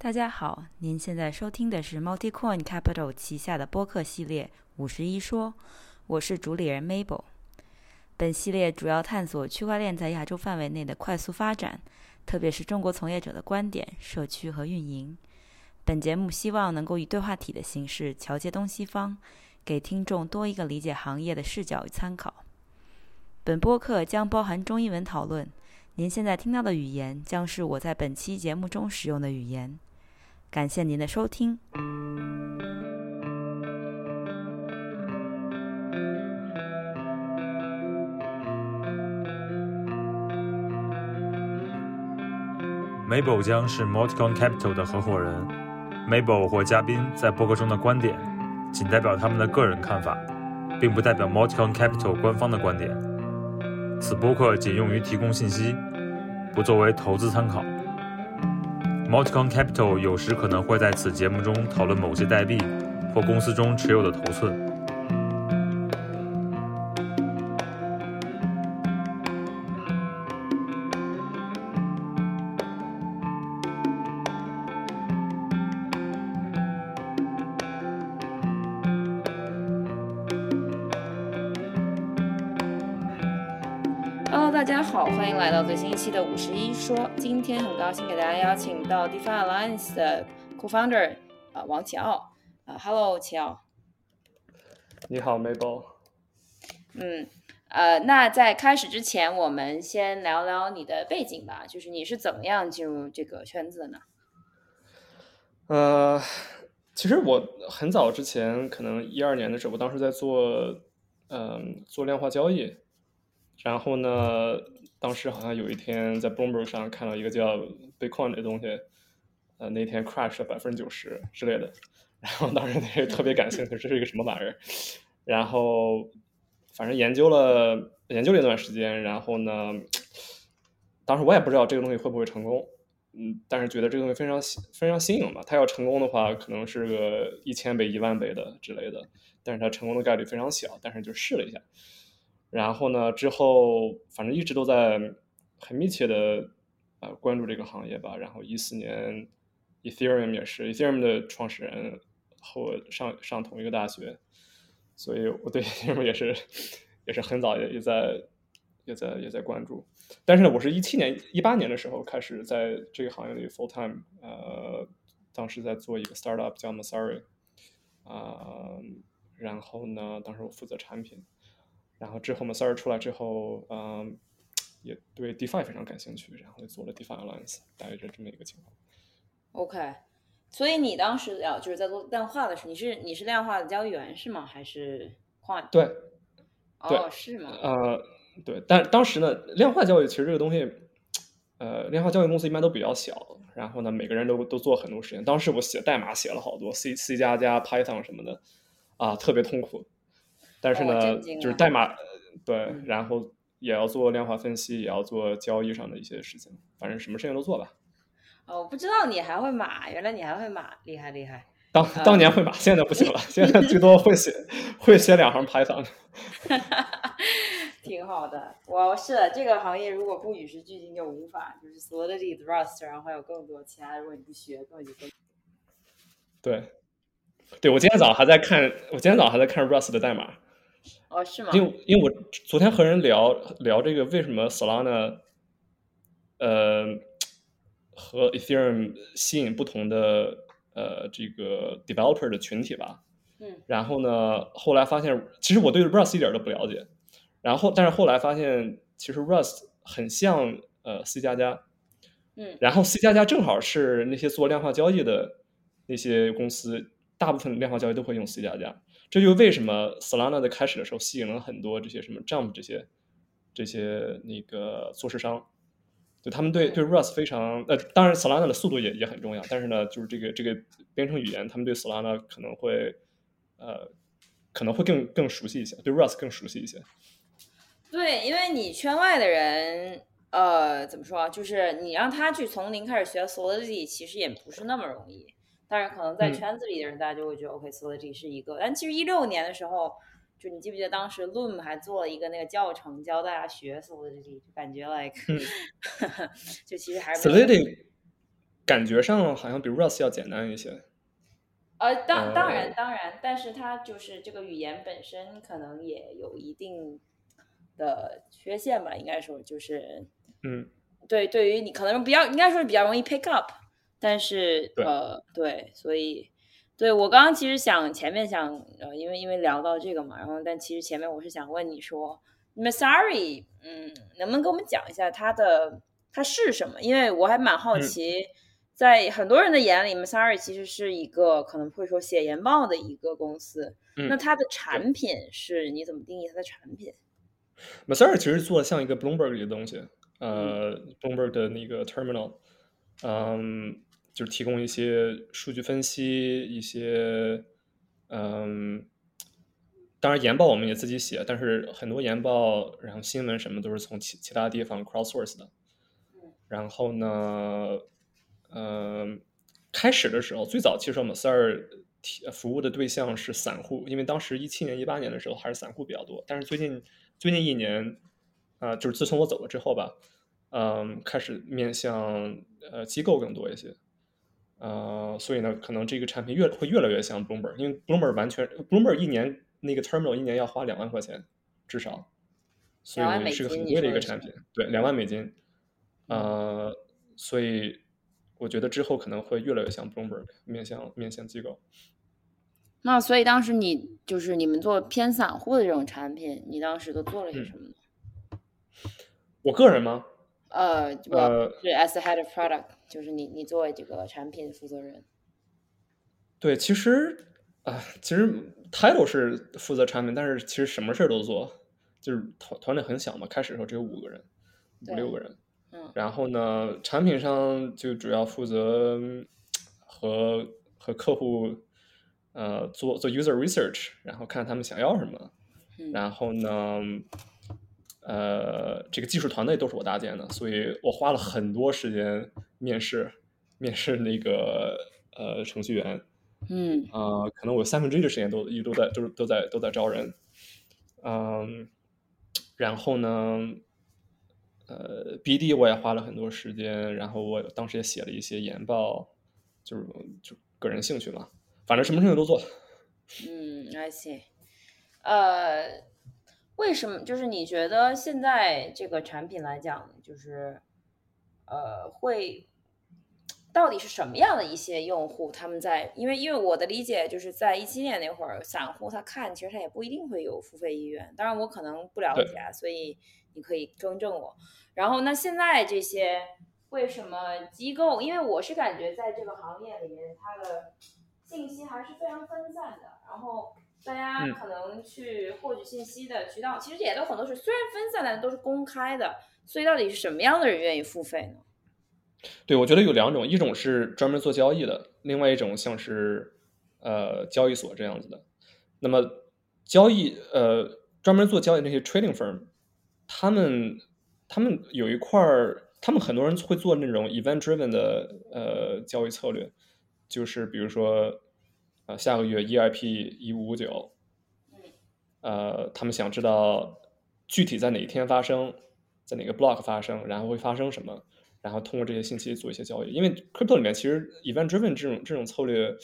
大家好，您现在收听的是 MultiCoin Capital 旗下的播客系列《五十一说》，我是主理人 Mabel。本系列主要探索区块链在亚洲范围内的快速发展，特别是中国从业者的观点、社区和运营。本节目希望能够以对话体的形式桥接东西方，给听众多一个理解行业的视角与参考。本播客将包含中英文讨论。您现在听到的语言将是我在本期节目中使用的语言。感谢您的收听。Mabel 将是 Multicon Capital 的合伙人。Mabel 或嘉宾在播客中的观点，仅代表他们的个人看法，并不代表 Multicon Capital 官方的观点。此播客仅用于提供信息，不作为投资参考。Multicon Capital 有时可能会在此节目中讨论某些代币或公司中持有的头寸。十一说。今天很高兴给大家邀请到 DeFi Alliance 的 Co-founder 啊、王启奥啊、Hello，启奥。你好，Mabel。嗯，呃，那在开始之前，我们先聊聊你的背景吧，就是你是怎么样进入这个圈子的呢？呃，其实我很早之前，可能一二年的时候，我当时在做，嗯、做量化交易。然后呢，当时好像有一天在 Bloomberg 上看到一个叫 Bitcoin 的东西，呃，那天 crash 了百分之九十之类的。然后当时那个特别感兴趣，这是一个什么玩意儿？然后反正研究了研究了一段时间，然后呢，当时我也不知道这个东西会不会成功，嗯，但是觉得这个东西非常非常新颖嘛，它要成功的话，可能是个一千倍、一万倍的之类的，但是它成功的概率非常小，但是就试了一下。然后呢，之后反正一直都在很密切的呃关注这个行业吧。然后一四年，Ethereum 也是 Ethereum 的创始人和我上上同一个大学，所以我对 Ethereum 也是也是很早也也在也在也在关注。但是呢，我是一七年一八年的时候开始在这个行业里 full time，呃，当时在做一个 startup 叫 Masari，啊、然后呢，当时我负责产品。然后之后 Masar 出来之后，嗯，也对 DeFi 非常感兴趣，然后就做了 DeFi Alliance，大概是这么一个情况。OK，所以你当时啊，就是在做量化的时候，你是你是量化的交易员是吗？还是 quant？对，哦，对是吗？呃，对，但当时呢，量化交易其实这个东西，呃，量化交易公司一般都比较小，然后呢，每个人都都做很多事情。当时我写代码写了好多 C C 加加 Python 什么的，啊，特别痛苦。但是呢，就是代码，呃对嗯，然后也要做量化分析，也要做交易上的一些事情，反正什么事情都做吧。哦，我不知道你还会码，原来你还会码，厉害厉害。当啊当年会码，现在不行了，现在最多会写会写两行 Python。挺好的，我是的这个行业如果不与时俱进就无法，就是 Solidity、Rust，然后还有更多其他，如果你不学，根本就跟对，对我今天早上还在看，我今天早上还在看 Rust 的代码，哦是吗？因为因为我昨天和人聊聊这个为什么 Solana，呃，和 Ethereum 吸引不同的呃这个 developer 的群体吧。嗯然后呢，后来发现其实我对 Rust 一点都不了解，然后但是后来发现其实 Rust 很像呃 C 加加，嗯然后 C 加加正好是那些做量化交易的那些公司，大部分量化交易都会用 C 加加。这就为什么 Solana 在开始的时候吸引了很多这些什么 Jump 这些这些那个做市商，就他们对对 Rust 非常呃，当然 Solana 的速度也也很重要，但是呢，就是这个这个编程语言，他们对 Solana 可能会呃可能会更更熟悉一些，对 Rust 更熟悉一些。对，因为你圈外的人，呃，怎么说啊？就是你让他去从零开始学 Solidity，其实也不是那么容易。但是可能在嗯圈子里的人，大家就会觉得 OK，Solidity 是一个。但其实一六年的时候，就你记不记得当时 Loom 还做了一个那个教程教大家学 Solidity，就感觉 like，、嗯 就其实还是 Solidity 感觉上好像比 Rust 要简单一些。呃，当当然当然，但是它就是这个语言本身可能也有一定的缺陷吧，应该说就是，嗯，对，对于你可能比较应该说是比较容易 pick up，但是呃，对，所以对我刚刚其实想前面想呃，因为因为聊到这个嘛，然后但其实前面我是想问你说 m a s a r i 嗯，能不能给我们讲一下它的它是什么？因为我还蛮好奇。在很多人的眼里 m a s a r i 其实是一个可能会说写研报的一个公司。那它的产品是你怎么定义它的产品 m a s a r i 其实做的像一个 Bloomberg 的东西，呃，Bloomberg 的那个 Terminal，嗯，就是提供一些数据分析，一些，嗯，当然研报我们也自己写，但是很多研报，然后新闻什么都是从其其他地方 cross source 的。然后呢？嗯，开始的时候，最早其实我们 Sir 服务的对象是散户，因为当时一七年、一八年的时候还是散户比较多。但是最近最近一年，啊，就是自从我走了之后吧，嗯，开始面向呃机构更多一些。呃，所以呢，可能这个产品越会越来越像 Bloomberg，因为 Bloomberg 完全 Bloomberg 一年那个 Terminal 一年要花两万块钱至少，所以是个很贵的一个产品。对，两万美金。呃，所以。我觉得之后可能会越来越像 Bloomberg，面向面向机构。那所以当时你就是你们做偏散户的这种产品，你当时都做了些什么呢？我个人吗？呃，我，是 as a head of product，就是你你作为这个产品负责人。对，其实啊，其实 title 是负责产品，但是其实什么事儿都做，就是团团队很小嘛，开始的时候只有五个人，五六个人。嗯然后呢，产品上就主要负责和和客户呃做做 user research，然后看他们想要什么。然后呢，呃，这个技术团队都是我搭建的，所以我花了很多时间面试面试那个呃程序员。嗯啊，可能我三分之一的时间都一直都在都是都在都在招人。嗯，然后呢？呃，BD 我也花了很多时间，然后我当时也写了一些研报，就是就个人兴趣嘛，反正什么事情都做。嗯，I see。呃，为什么？就是你觉得现在这个产品来讲，就是呃，会到底是什么样的一些用户？他们在因为因为我的理解就是在一七年那会儿，散户他看其实他也不一定会有付费意愿，当然我可能不了解，所以。你可以更正我，然后那现在这些为什么机构？因为我是感觉在这个行业里面，它的信息还是非常分散的，然后大家可能去获取信息的渠道其实也都很多是虽然分散，但都是公开的。所以到底是什么样的人愿意付费呢？对，我觉得有两种，一种是专门做交易的，另外一种像是呃交易所这样子的。那么交易呃专门做交易那些 trading firm。他们他们有一块儿，他们很多人会做那种 event driven 的呃交易策略，就是比如说，呃下个月 EIP 一五五九，呃他们想知道具体在哪一天发生，在哪个 block 发生，然后会发生什么，然后通过这些信息做一些交易。因为 crypto 里面其实 event driven 这种这种策略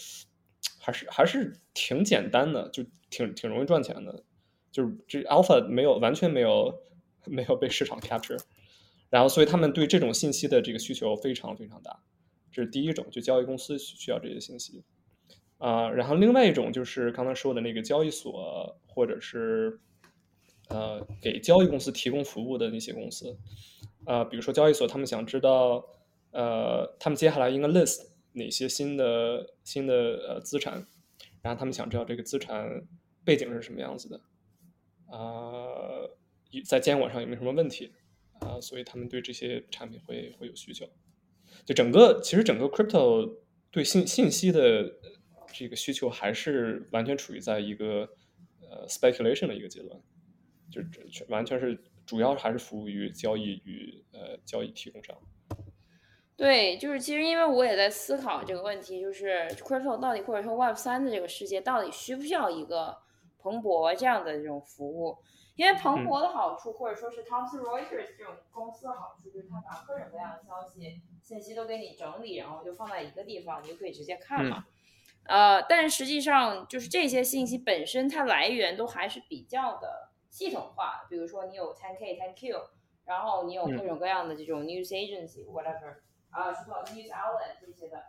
还是还是挺简单的，就挺挺容易赚钱的，就是这 alpha 没有完全没有。没有被市场 capture，然后所以他们对这种信息的这个需求非常非常大，这是第一种，就交易公司需要这些信息啊。然后另外一种就是刚才说的那个交易所或者是呃给交易公司提供服务的那些公司啊，比如说交易所，他们想知道呃他们接下来应该 list 哪些新的新的呃资产，然后他们想知道这个资产背景是什么样子的啊。在监管上有没有什么问题啊？所以他们对这些产品会会有需求。就整个其实整个 crypto 对信信息的这个需求还是完全处于在一个呃 speculation 的一个阶段，就全完全是主要还是服务于交易与呃交易提供商。对，就是其实因为我也在思考这个问题，就是 crypto 到底或者说 Web 三的这个世界到底需不需要一个彭博这样的这种服务？因为彭博的好处，或者说是 Thomson Reuters 这种公司的好处，就是它把各种各样的消息信息都给你整理，然后就放在一个地方，你就可以直接看嘛。呃，但实际上就是这些信息本身，它来源都还是比较的系统化。比如说你有 10K、10Q，然后你有各种各样的这种 news agency whatever 啊，什么 news outlet 这些的。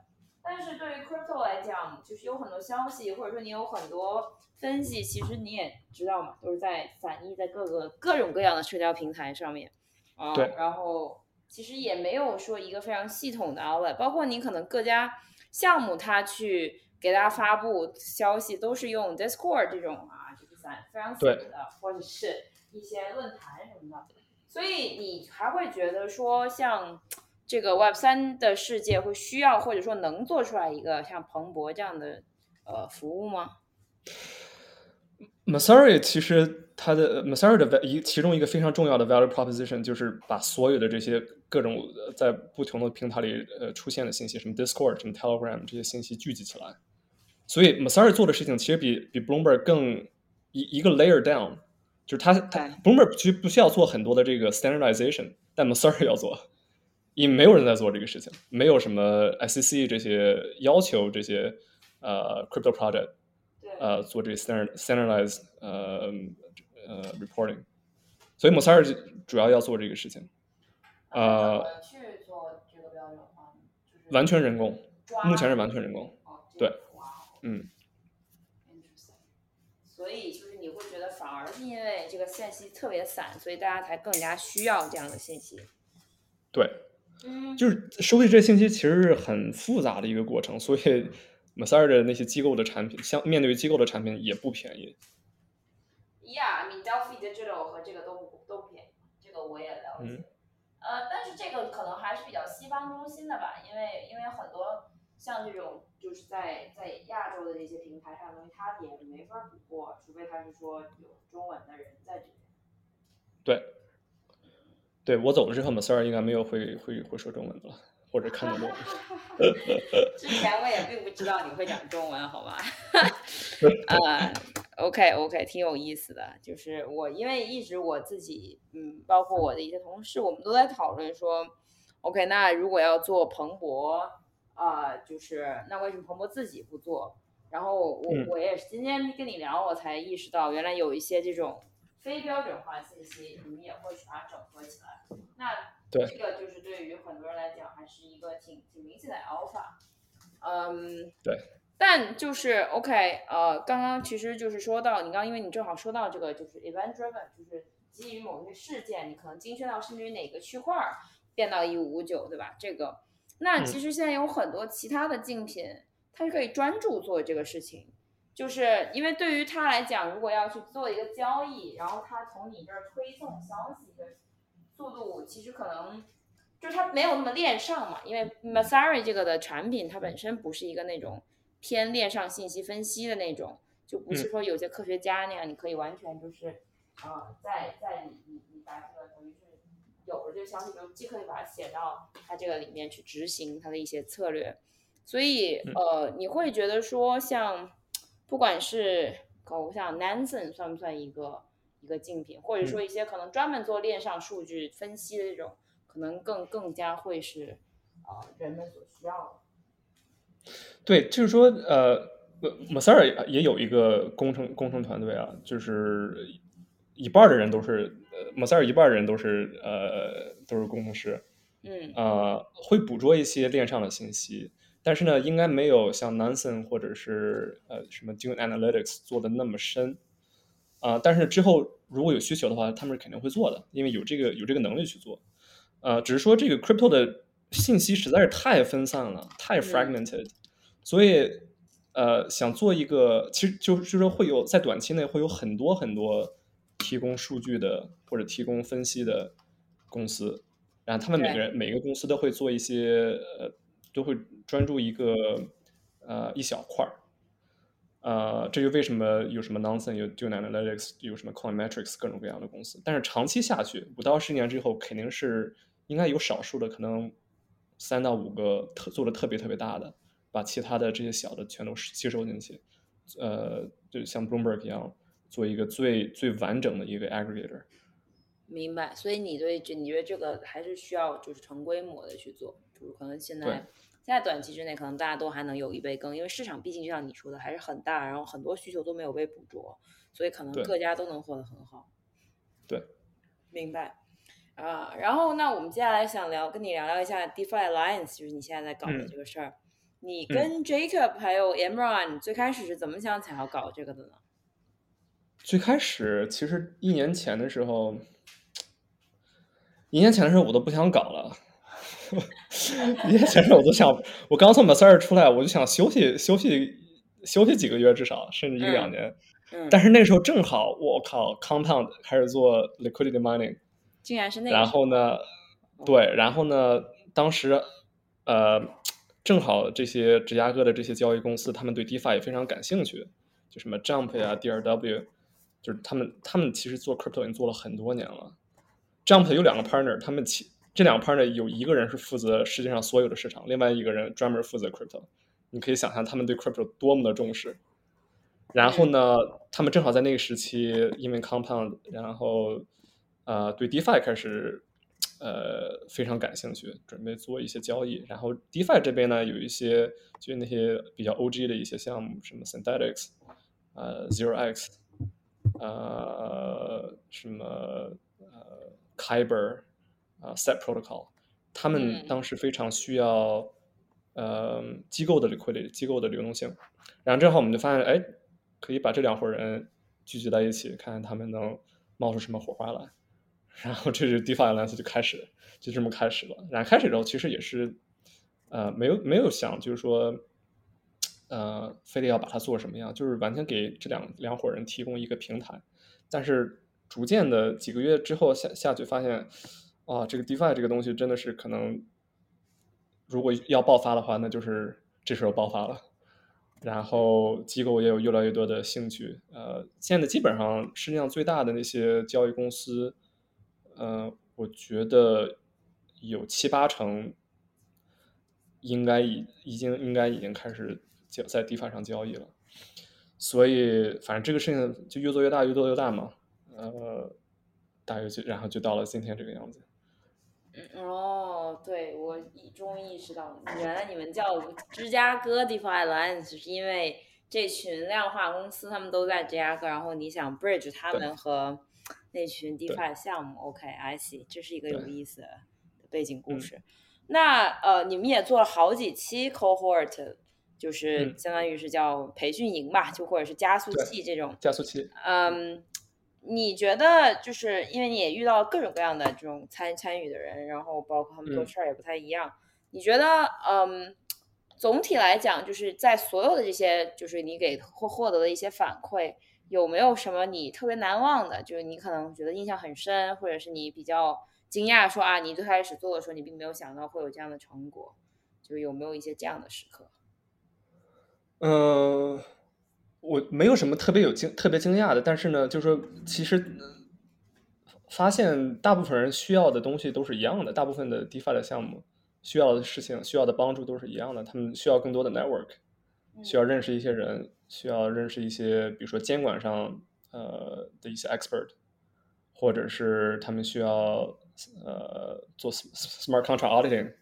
但是对于 crypto 来讲，就是有很多消息，或者说你有很多分析，其实你也知道嘛，都是在反映在各个各种各样的社交平台上面啊。对。然后其实也没有说一个非常系统的 outlet，包括你可能各家项目它去。给大家发布消息都是用 Discord 这种啊，就是咱非常小的，或者是一些论坛什么的。所以你还会觉得说，像这个 Web 三的世界会需要或者说能做出来一个像彭博这样的呃服务吗 m a s a r i 其实它的 m a s a r i 的一其中一个非常重要的 value proposition 就是把所有的这些各种在不同的平台里呃出现的信息，什么 Discord、什么 Telegram 这些信息聚集起来。所以 m a s a r i 做的事情其实比比 Bloomberg 更一一个 layer down，就是他他 Bloomberg 其实不需要做很多的这个 standardization，但 m a s a r i 要做，因为没有人在做这个事情，没有什么 SEC 这些要求这些呃 crypto project，呃做这个 standard standardized 呃呃 reporting，所以 m a s a r i 主要要做这个事情，呃，完全人工，目前是完全人工，对。嗯，所以就是你会觉得反而是因为这个信息特别散，所以大家才更加需要这样的信息。对，嗯，就是收集这些信息其实是很复杂的一个过程，所以 m a s a r 的那些机构的产品，相面对于机构的产品也不便宜。Yeah, m e Delphi 的这种和这个都不都不便宜，这个我也了解。呃，但是这个可能还是比较西方中心的吧，因为因为很多。像这种就是在在亚洲的这些平台上，东西它也没法补货，除非他是说有中文的人在这边。对，对我走了之后 m a s a r 应该没有会会会说中文的了，或者看得懂。之前我也并不知道你会讲中文，好吗？呃，OK OK，挺有意思的。就是我因为一直我自己，嗯，包括我的一些同事，我们都在讨论说，OK，那如果要做彭博。啊，就是那为什么彭博自己不做？然后我我也是今天跟你聊，我才意识到原来有一些这种非标准化信息，你们也会去把它整合起来。那这个就是对于很多人来讲，还是一个挺挺明显的 alpha。嗯，对。但就是 OK，呃，刚刚其实就是说到你刚，因为你正好说到这个，就是 event driven，就是基于某些事件，你可能精确到甚至于哪个区块变到一五五九，对吧？这个。那其实现在有很多其他的竞品，它是可以专注做这个事情，就是因为对于他来讲，如果要去做一个交易，然后他从你这儿推送消息的速度，其实可能就是它没有那么链上嘛。因为 Masari 这个的产品，它本身不是一个那种偏链上信息分析的那种，就不是说有些科学家那样，你可以完全就是啊，在在你你你把这个等于是。有了这个消息，就既可以把它写到它这个里面去执行它的一些策略。所以，呃，你会觉得说，像不管是我像 Nansen 算不算一个一个竞品，或者说一些可能专门做链上数据分析的这种，可能更更加会是啊人们所需要的。对，就是说，呃 s a r 也有一个工程工程团队啊，就是一半的人都是呃。马塞尔一半人都是呃都是工程师，嗯呃会捕捉一些链上的信息，但是呢，应该没有像 Nansen 或者是呃什么 Dune Analytics 做的那么深啊。但是之后如果有需求的话，他们是肯定会做的，因为有这个有这个能力去做。呃，只是说这个 crypto 的信息实在是太分散了，太 fragmented，所以呃想做一个，其实就就是说会有在短期内会有很多很多。提供数据的或者提供分析的公司，然后他们每个人每个公司都会做一些呃，都会专注一个呃一小块儿，呃，这就为什么有什么 Nansen 有 Dune Analytics 有什么 Coinmetrics 各种各样的公司，但是长期下去五到十年之后，肯定是应该有少数的可能三到五个特做的特别特别大的，把其他的这些小的全都吸收进去，呃，就像 Bloomberg 一样。做一个最最完整的一个 aggregator。明白，所以你对这你觉得这个还是需要就是成规模的去做，就是可能现在现在短期之内可能大家都还能有一杯羹，因为市场毕竟就像你说的还是很大，然后很多需求都没有被捕捉，所以可能各家都能活得很好。对，明白。啊，然后那我们接下来想聊跟你聊聊一下 DeFi Alliance，就是你现在在搞的这个事儿。你跟 Jacob 还有 Emran 最开始是怎么想想要搞这个的呢？最开始其实一年前的时候。一年前的时候我都不想搞了，一年前的时候我都想，我刚从 Master 出来，我就想休息休息休息几个月，至少甚至一两年。嗯。但是那个时候正好，我靠，Compound 开始做 Liquidity Mining，竟然是那。然后呢，对，然后呢，当时呃，正好这些芝加哥的这些交易公司，他们对 DeFi 也非常感兴趣，就什么 Jump 呀、DRW，就是他们他们其实做 Crypto 已经做了很多年了。Jump 有两个 partner，他们其这两个 partner 有一个人是负责世界上所有的市场，另外一个人专门负责 crypto。你可以想象他们对 crypto 多么的重视。然后呢，他们正好在那个时期，因为 Compound，然后呃对 DeFi 开始呃非常感兴趣，准备做一些交易。然后 DeFi 这边呢，有一些就那些比较 OG 的一些项目，什么 Synthetics，呃 Zero X，呃什么呃。Kyber 啊，Set Protocol，他们当时非常需要呃机构的 liquidity，机构的流动性。然后正好我们就发现，哎，可以把这两伙人聚集在一起，看看他们能冒出什么火花来。然后这是 DeFi Alliance 就开始，就这么开始了。然后开始之后，其实也是呃没有没有想，就是说呃非得要把它做什么样，就是完全给这两两伙人提供一个平台，但是。逐渐的几个月之后下下去发现，啊，这个 DeFi 这个东西真的是可能，如果要爆发的话，那就是这时候爆发了。然后机构也有越来越多的兴趣。呃，现在基本上世界上最大的那些交易公司，呃，我觉得有七八成应该已已经应该已经开始交在 DeFi 上交易了。所以反正这个事情就越做越大，越做越大嘛。呃，大约就然后就到了今天这个样子。哦，对，我终于意识到了，原来你们叫芝加哥 DeFi Alliance 是因为这群量化公司他们都在芝加哥，然后你想 bridge 他们和那群 DeFi 项目。OK，I see，这是一个有意思的背景故事。那呃，你们也做了好几期 cohort，就是相当于是叫培训营吧，就或者是加速器这种加速器。嗯。你觉得就是因为你也遇到各种各样的这种参参与的人，然后包括他们做事儿也不太一样。你觉得，嗯，总体来讲，就是在所有的这些，就是你给获获得的一些反馈，有没有什么你特别难忘的？就是你可能觉得印象很深，或者是你比较惊讶，说啊，你最开始做的时候，你并没有想到会有这样的成果，就是有没有一些这样的时刻？嗯。我没有什么特别有惊特别惊讶的，但是呢，就是说，其实发现大部分人需要的东西都是一样的，大部分的 DeFi 的项目需要的事情、需要的帮助都是一样的。他们需要更多的 network，需要认识一些人，需要认识一些，比如说监管上呃的一些 expert，或者是他们需要呃做 smart contract auditing，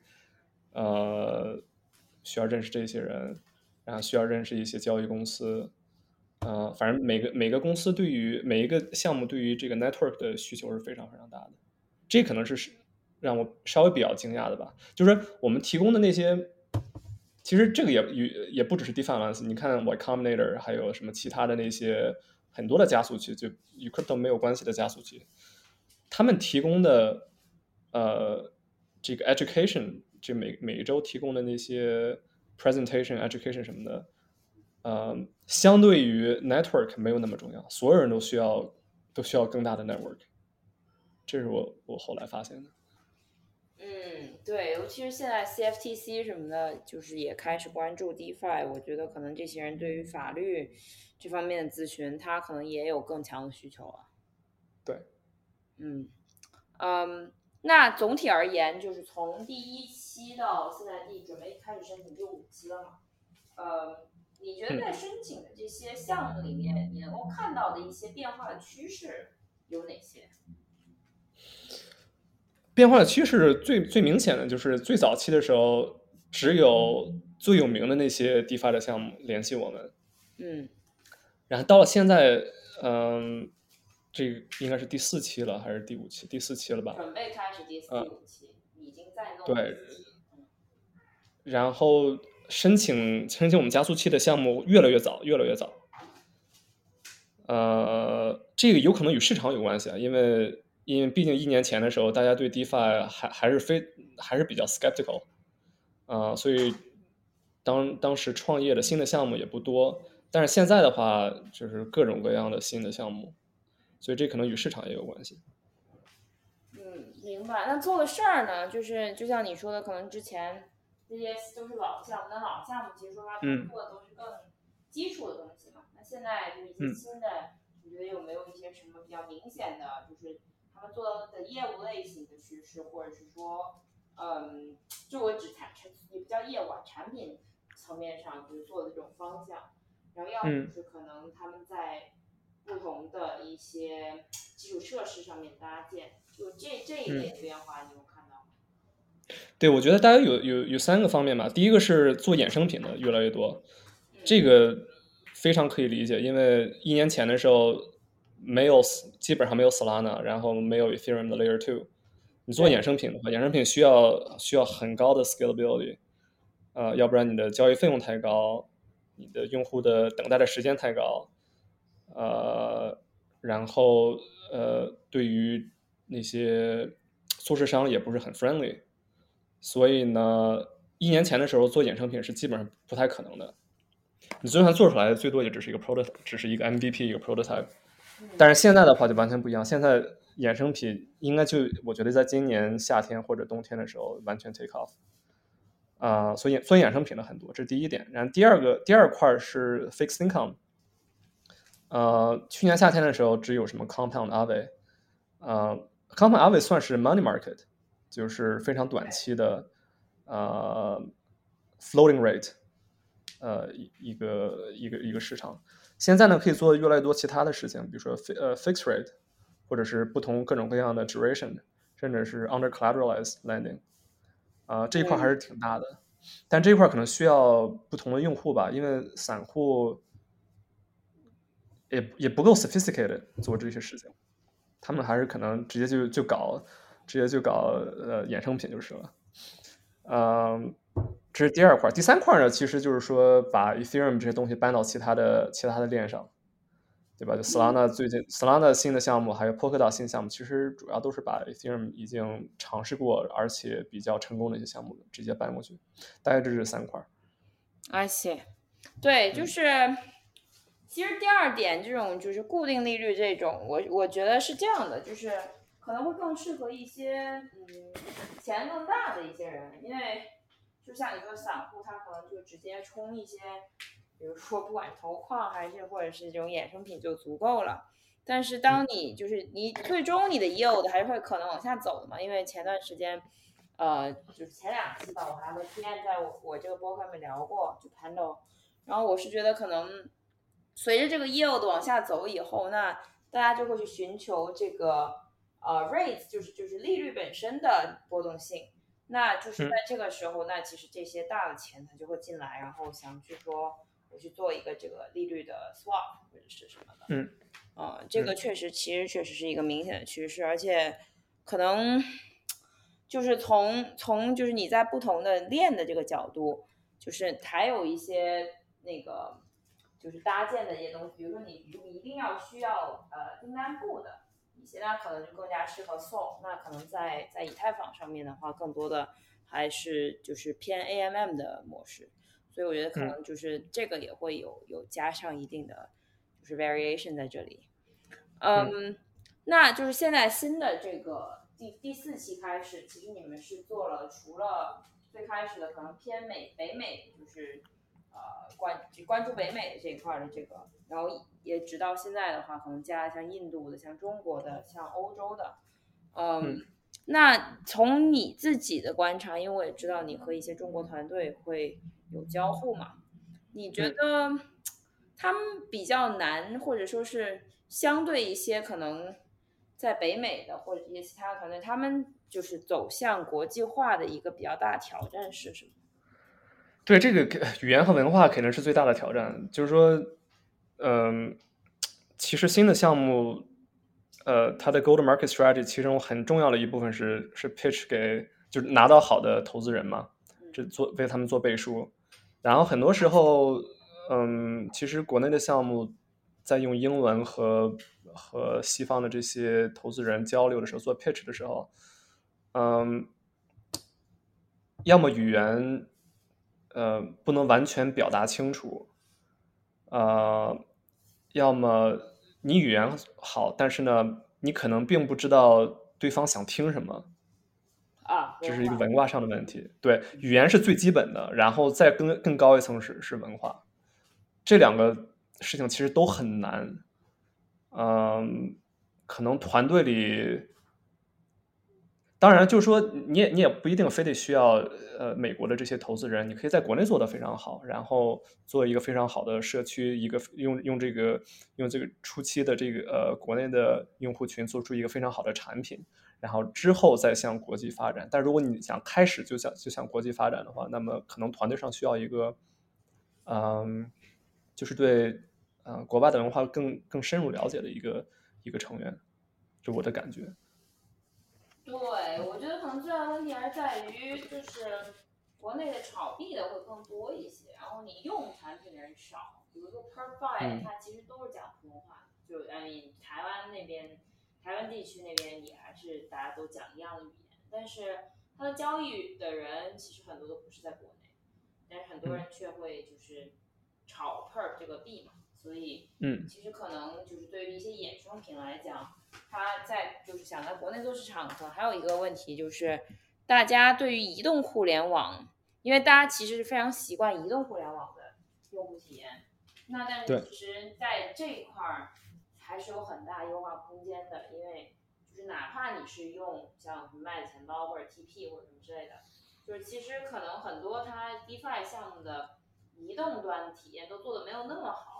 呃需要认识这些人，然后需要认识一些交易公司。呃，反正每个每个公司对于每一个项目对于这个 network 的需求是非常非常大的，这可能是让我稍微比较惊讶的吧。就是我们提供的那些，其实这个也也也不只是 definance 你看 Y Combinator 还有什么其他的那些很多的加速器，就与 crypto 没有关系的加速器，他们提供的呃这个 education，就每每一周提供的那些 presentation education 什么的。呃，相对于 network 没有那么重要，所有人都需要都需要更大的 network，这是我我后来发现的。嗯，对，尤其是现在 CFTC 什么的，就是也开始关注 DeFi，我觉得可能这些人对于法律这方面的咨询，他可能也有更强的需求啊。对，嗯嗯，那总体而言，就是从第一期到现在第准备开始申请第五期了嘛？呃。你觉得在申请的这些项目里面，你能够看到的一些变化的趋势有哪些？变化的趋势最最明显的就是最早期的时候，只有最有名的那些 DeFi 的项目联系我们，嗯然后到了现在，嗯，这个应该是第四期了还是第五期？第四期了吧？准备开始第四、期，已经在弄对然后申请申请我们加速器的项目越来越早，越来越早。呃，这个有可能与市场有关系啊，因为因为毕竟一年前的时候，大家对 DeFi 还还是非还是比较 skeptical，啊、所以当当时创业的新的项目也不多，但是现在的话，就是各种各样的新的项目，所以这可能与市场也有关系。嗯，明白。那做的事儿呢，就是就像你说的，可能之前这些都是老项目，那老项目其实说它嗯做的都是更基础的东西嘛。那现在就是一些嗯新的，你觉得有没有一些什么比较明显的，就是他们做的业务类型的趋势，或者是说，嗯，就我指产产也不叫业务啊，产品层面上就是做的这种方向，然后要嗯么就是可能他们在不同的一些基础设施上面搭建，就这这一类的变化，你有看到吗？对，我觉得大家有有有三个方面吧。第一个是做衍生品的越来越多，这个非常可以理解，因为一年前的时候没有基本上没有 Solana，然后没有 Ethereum 的 Layer Two。你做衍生品的话，衍生品需要需要很高的 scalability，呃，要不然你的交易费用太高，你的用户的等待的时间太高，呃，然后呃，对于那些做市商也不是很 friendly，所以呢，一年前的时候做衍生品是基本上不太可能的。你就算做出来，最多也只是一个 prototype，只是一个 MVP，一个 prototype。但是现在的话就完全不一样，现在衍生品应该就我觉得在今年夏天或者冬天的时候完全 take off。啊、所以做衍生品的很多，这是第一点。然后第二个第二块是 fixed income。呃，去年夏天的时候只有什么 compound AVE，呃，compound Aave 算是 money market，就是非常短期的呃 floating rate，呃一一个一个一个市场。现在呢，可以做越来越多其他的事情，比如说呃 fixed rate，或者是不同各种各样的 duration，甚至是 under collateralized lending，啊、这一块还是挺大的。但这一块可能需要不同的用户吧，因为散户也也不够 sophisticated 做这些事情，他们还是可能直接就就搞，直接就搞呃衍生品就是了。嗯，这是第二块，第三块呢，其实就是说把 Ethereum 这些东西搬到其他的其他的链上，对吧？就 Solana 最近 Solana 新的项目，还有 Polkadot 新项目，其实主要都是把 Ethereum 已经尝试过而且比较成功的一些项目直接搬过去，大概这是三块。I see，对，就是其实第二点，这种就是固定利率这种，我我觉得是这样的，就是可能会更适合一些嗯钱更大的一些人，因为就像你说散户，他可能就直接冲一些，比如说不管投矿还是或者是这种衍生品就足够了。但是当你就是你最终你的 yield 还是会可能往下走的嘛，因为前段时间。呃，就是前两期吧，我还和 T N 在我我这个播客里面聊过，就 Pando，然后我是觉得可能随着这个 yield 往下走以后，那大家就会去寻求这个呃 rates，就是就是利率本身的波动性。那就是在这个时候，那其实这些大的钱它就会进来，然后想去说我去做一个这个利率的 swap 或者是什么的。嗯，啊、这个确实其实确实是一个明显的趋势，而且可能就是从从就是你在不同的链的这个角度，就是还有一些那个就是搭建的一些东西，比如说你如果一定要需要呃订单部的一些，那可能就更加适合 Sol。那可能在在以太坊上面的话，更多的还是就是偏 AMM 的模式，所以我觉得可能就是这个也会有有加上一定的就是 variation 在这里。嗯，那就是现在新的这个第第四期开始，其实你们是做了除了最开始的可能偏美北美，就是呃关只关注北美的这一块儿的这个，然后也直到现在的话，可能加了像印度的、像中国的、像欧洲的，嗯。嗯那从你自己的观察，因为我也知道你和一些中国团队会有交互嘛，你觉得他们比较难，或者说是相对一些可能在北美的或者一些其他团队，他们就是走向国际化的一个比较大的挑战是什么？对这个语言和文化肯定是最大的挑战。就是说，嗯，其实新的项目，呃，它的 go to market strategy 其中很重要的一部分是是 pitch 给就是拿到好的投资人嘛，这做为他们做背书。然后很多时候，嗯，其实国内的项目在用英文和和西方的这些投资人交流的时候，做 pitch 的时候，嗯，要么语言。呃，不能完全表达清楚，呃，要么你语言好，但是呢，你可能并不知道对方想听什么，啊，这是一个文化上的问题。对，语言是最基本的，然后再更更高一层是是文化，这两个事情其实都很难，嗯，可能团队里。当然，就是说，你也你也不一定非得需要呃美国的这些投资人，你可以在国内做得非常好，然后做一个非常好的社区，一个用用这个用这个初期的这个呃国内的用户群做出一个非常好的产品，然后之后再向国际发展。但如果你想开始就想就向国际发展的话，那么可能团队上需要一个嗯，就是对呃国外的文化更更深入了解的一个一个成员，就我的感觉。对，我觉得可能最大的问题还是在于，就是国内的炒币的会更多一些，然后你用产品的人少。比如说 Perfy，它其实都是讲普通话，就哎，台湾那边，台湾地区那边也还是大家都讲一样的语言，但是它的交易的人其实很多都不是在国内，但是很多人却会就是炒 Per 这个币嘛。所以，嗯，其实可能就是对于一些衍生品来讲，它在就是想在国内做市场，可能还有一个问题就是，大家对于移动互联网，因为大家其实是非常习惯移动互联网的用户体验，那但是其实在这一块儿还是有很大优化空间的，因为就是哪怕你是用像卖钱包或者 TP 或者什么之类的，就是其实可能很多它 DeFi 项目的移动端体验都做的没有那么好。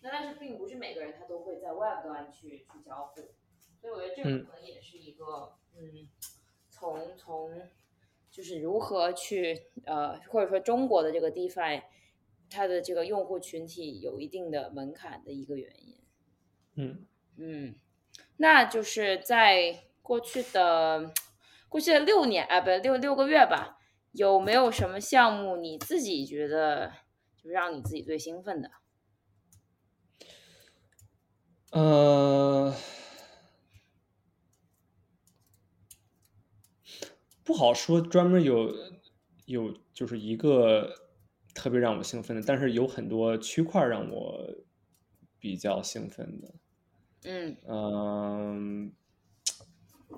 那但是并不是每个人他都会在 Web 端去去交互，所以我觉得这个可能也是一个嗯，从从就是如何去呃或者说中国的这个 DeFi 它的这个用户群体有一定的门槛的一个原因。嗯嗯，那就是在过去的过去的六年啊，不六六个月吧，有没有什么项目你自己觉得就让你自己最兴奋的？呃，不好说，专门有有就是一个特别让我兴奋的，但是有很多区块让我比较兴奋的。嗯嗯，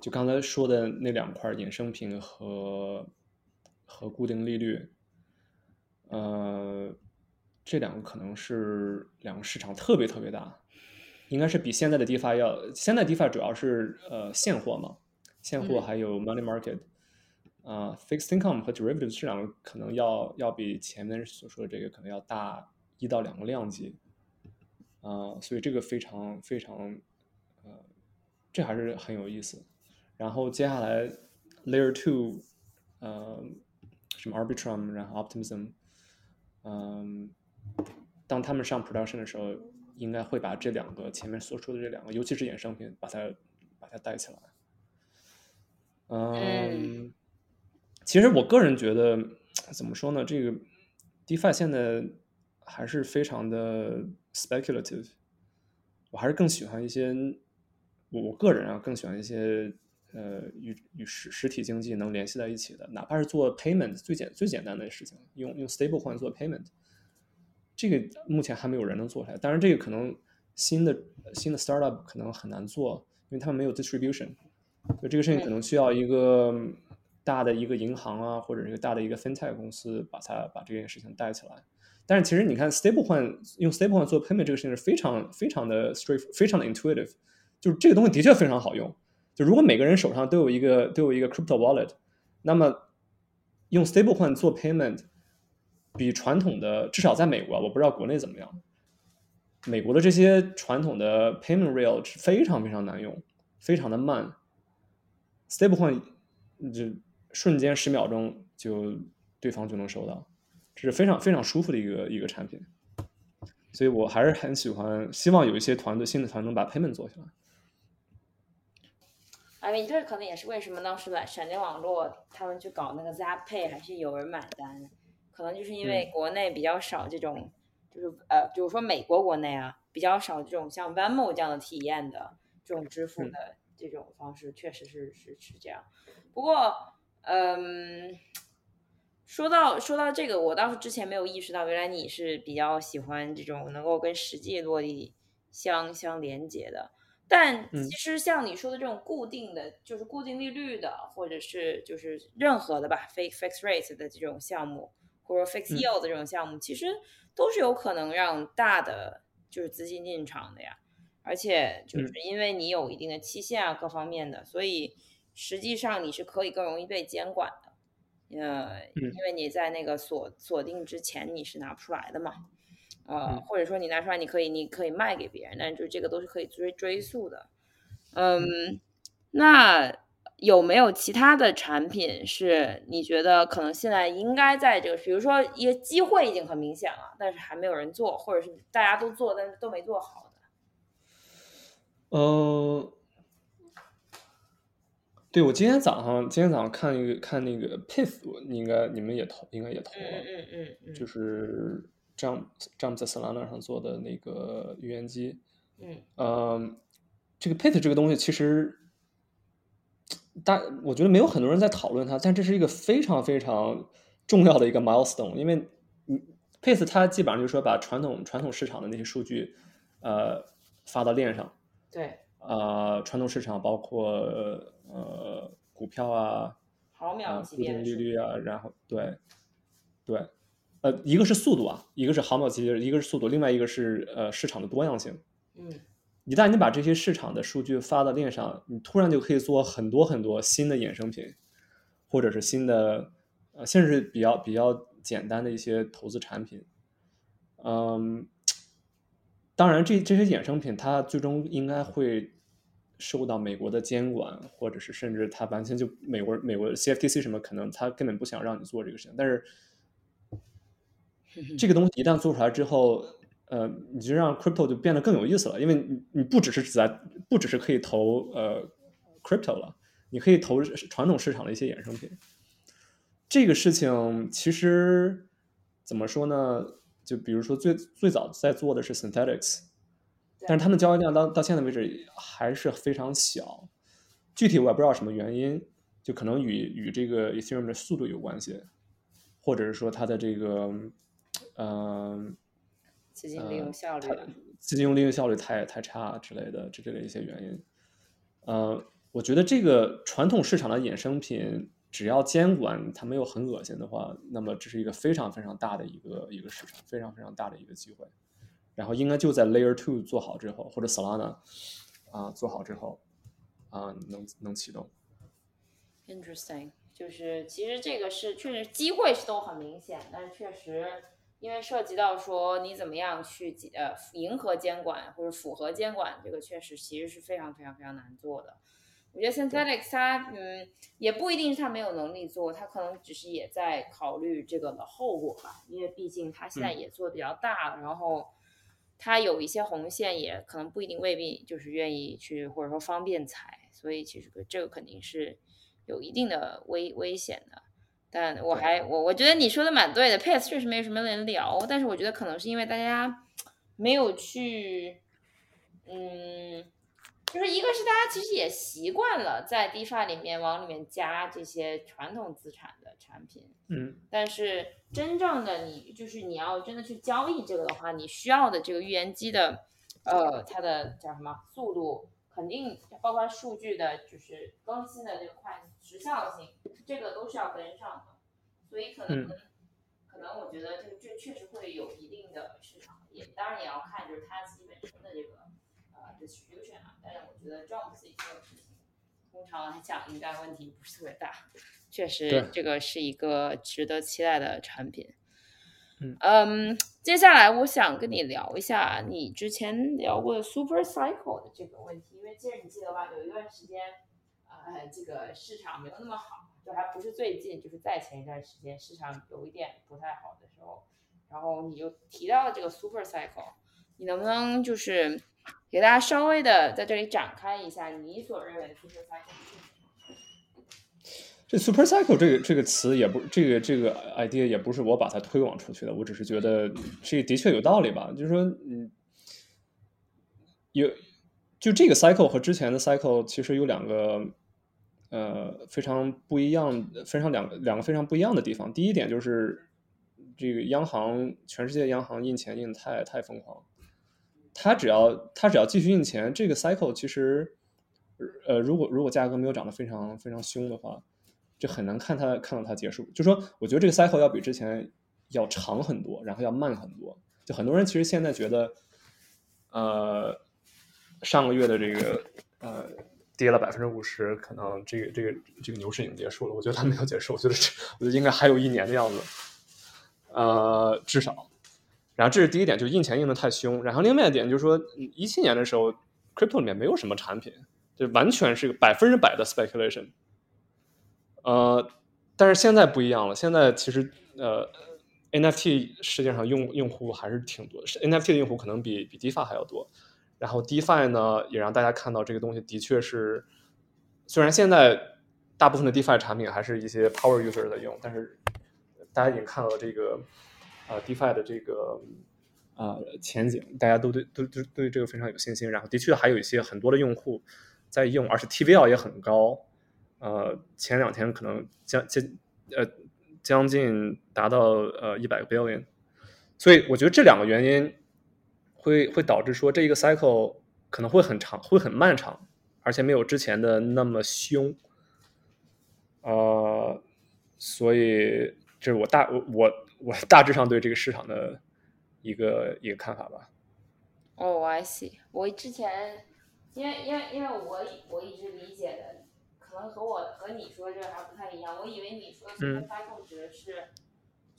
就刚才说的那两块衍生品和和固定利率，呃，这两个可能是两个市场特别特别大。应该是比现在的 DeFi 要，现在 DeFi 主要是呃现货嘛，现货还有 Money Market，啊，Fixed Income 和 Derivatives 这两个可能要要比前面所说的这个可能要大一到两个量级，啊，所以这个非常非常，呃，这还是很有意思。然后接下来 Layer Two，呃，什么 Arbitrum，然后 Optimism，嗯，当他们上 Production 的时候。应该会把这两个前面所说的这两个，尤其是衍生品，把它把它带起来。嗯，其实我个人觉得，怎么说呢？这个 DeFi 现在还是非常的 speculative。我还是更喜欢一些，我我个人啊，更喜欢一些呃与与实实体经济能联系在一起的，哪怕是做 payment 最简最简单的事情，用用 stable coin 做 payment。这个目前还没有人能做出来，当然这个可能新的新的 startup 可能很难做，因为他们没有 distribution，所以这个事情可能需要一个大的一个银行啊，或者一个大的一个 fintech 公司把它把这件事情带起来。但是其实你看 stablecoin 用 stablecoin 做 payment 这个事情是非常非常的 straight，非常的 intuitive，就是这个东西的确非常好用。就如果每个人手上都有一个都有一个 crypto wallet，那么用 stablecoin 做 payment。比传统的至少在美国，我不知道国内怎么样。美国的这些传统的 payment rail 是非常非常难用，非常的慢。Stablecoin 就瞬间十秒钟就对方就能收到，这是非常非常舒服的一个一个产品。所以我还是很喜欢，希望有一些团队新的团队能把 payment 做起来。I mean，这可能也是为什么当时来闪电网络他们去搞那个 Zap Pay 还是有人买单，可能就是因为国内比较少这种，就是呃，比如说美国国内啊比较少这种像 Venmo 这样的体验的这种支付的这种方式，确实是是是这样。不过，嗯，说到说到这个，我倒是之前没有意识到，原来你是比较喜欢这种能够跟实际落地相相连接的。但其实像你说的这种固定的，就是固定利率的，或者是就是任何的吧，fix fix rate 的这种项目，或者 fix yield 的这种项目，其实都是有可能让大的就是资金进场的呀。而且就是因为你有一定的期限啊，各方面的，所以实际上你是可以更容易被监管的。呃，因为你在那个锁锁定之前你是拿不出来的嘛。呃，或者说你拿出来，你可以，你可以卖给别人，但是就这个都是可以追追溯的。嗯，那有没有其他的产品是你觉得可能现在应该在这个，比如说一个机会已经很明显了，但是还没有人做，或者是大家都做，但是都没做好的？呃，对我今天早上，今天早上看一个看那个 Pith，应该你们也投，应该也投了，嗯嗯嗯，就是。Jump Jump 在 Solana 上做的那个预言机，嗯，呃，这个 Pit 这个东西其实大，我觉得没有很多人在讨论它，但这是一个非常非常重要的一个 milestone，因为你 Pace 它基本上就是说把传统传统市场的那些数据，呃，发到链上，对，呃，传统市场包括呃股票啊，毫秒级固定利率啊，然后对，对。呃，一个是速度啊，一个是毫秒级，一个是速度，另外一个是呃市场的多样性。嗯，一旦你把这些市场的数据发到链上，你突然就可以做很多很多新的衍生品，或者是新的呃，甚至比较比较简单的一些投资产品。嗯，当然，这这些衍生品它最终应该会受到美国的监管，或者是甚至它完全就美国美国 CFTC 什么可能它根本不想让你做这个事情，但是。这个东西一旦做出来之后，呃，你就让 crypto 就变得更有意思了，因为你你不只是只在不只是可以投呃 crypto 了，你可以投传统市场的一些衍生品。这个事情其实怎么说呢？就比如说最最早在做的是 synthetics，但是他们交易量到到现在为止还是非常小，具体我也不知道什么原因，就可能与与这个 ethereum 的速度有关系，或者是说它的这个。嗯，资金利用效率，资金利用效率太太差之类的，这这类一些原因。呃，我觉得这个传统市场的衍生品，只要监管它没有很恶心的话，那么这是一个非常非常大的一个一个市场，非常非常大的一个机会。然后应该就在 Layer Two 做好之后，或者 Solana 啊做好之后，啊能能启动。Interesting，就是其实这个是确实机会是都很明显，但是确实。因为涉及到说你怎么样去呃迎合监管或者符合监管，这个确实其实是非常非常非常难做的。我觉得 Synthetics 它嗯也不一定是他没有能力做，他可能只是也在考虑这个的后果吧。因为毕竟他现在也做的比较大，然后他有一些红线也可能不一定未必就是愿意去或者说方便踩，所以其实这个肯定是有一定的危危险的。但我还我我觉得你说的蛮对的，Pace 确实没有什么人聊，但是我觉得可能是因为大家没有去，嗯，就是一个是大家其实也习惯了在 DeFi 里面往里面加这些传统资产的产品，嗯，但是真正的你就是你要真的去交易这个的话，你需要的这个预言机的，呃，它的叫什么速度？肯定包括数据的，就是更新的这个快时效性，这个都是要跟上的。所以可能，可能我觉得这这确实会有一定的市场，也当然也要看就是它自己本身的这个呃 distribution 啊。但是我觉得 Jump 自己做的事情，通常来讲应该问题不是特别大。确实，这个是一个值得期待的产品。嗯，接下来我想跟你聊一下你之前聊过的 super cycle 的这个问题，因为记得你记得吧，有一段时间，呃，这个市场没有那么好，就还不是最近，就是在前一段时间市场有一点不太好的时候，然后你就提到了这个 super cycle，你能不能就是给大家稍微的在这里展开一下你所认为的 super cycle？这 super cycle 这个这个词也不这个这个 idea 也不是我把它推广出去的，我只是觉得这的确有道理吧。就是说，嗯，有就这个 cycle 和之前的 cycle 其实有两个呃非常不一样，非常两个两个非常不一样的地方。第一点就是这个央行，全世界央行印钱印太太疯狂，它只要它只要继续印钱，这个 cycle 其实呃如果如果价格没有涨得非常非常凶的话。就很难看它看到它结束，就说我觉得这个 cycle 要比之前要长很多，然后要慢很多。就很多人其实现在觉得，呃，上个月的这个呃跌了百分之五十，可能这个这个这个牛市已经结束了。我觉得它没有结束，我觉得这我觉得应该还有一年的样子，呃，至少。然后这是第一点，就印钱印的太凶。然后另外一点就是说，一七年的时候，crypto 里面没有什么产品，就完全是百分之百的 speculation。呃，但是现在不一样了。现在其实呃，NFT 世界上用用户还是挺多的，NFT 的用户可能比比 DeFi 还要多。然后 DeFi 呢，也让大家看到这个东西的确是，虽然现在大部分的 DeFi 产品还是一些 Power User 在用，但是大家已经看到了这个呃 DeFi 的这个呃前景，大家都对都都对这个非常有信心。然后的确还有一些很多的用户在用，而且 TVL 也很高。呃，前两天可能将将呃将近达到呃一百个 billion，所以我觉得这两个原因会会导致说这一个 cycle 可能会很长，会很漫长，而且没有之前的那么凶。呃，所以这是我大我我我大致上对这个市场的一个一个看法吧。哦，I see。我之前因为因为因为我我一直理解的。可能和我和你说这个还不太一样，我以为你说的是发控指的是，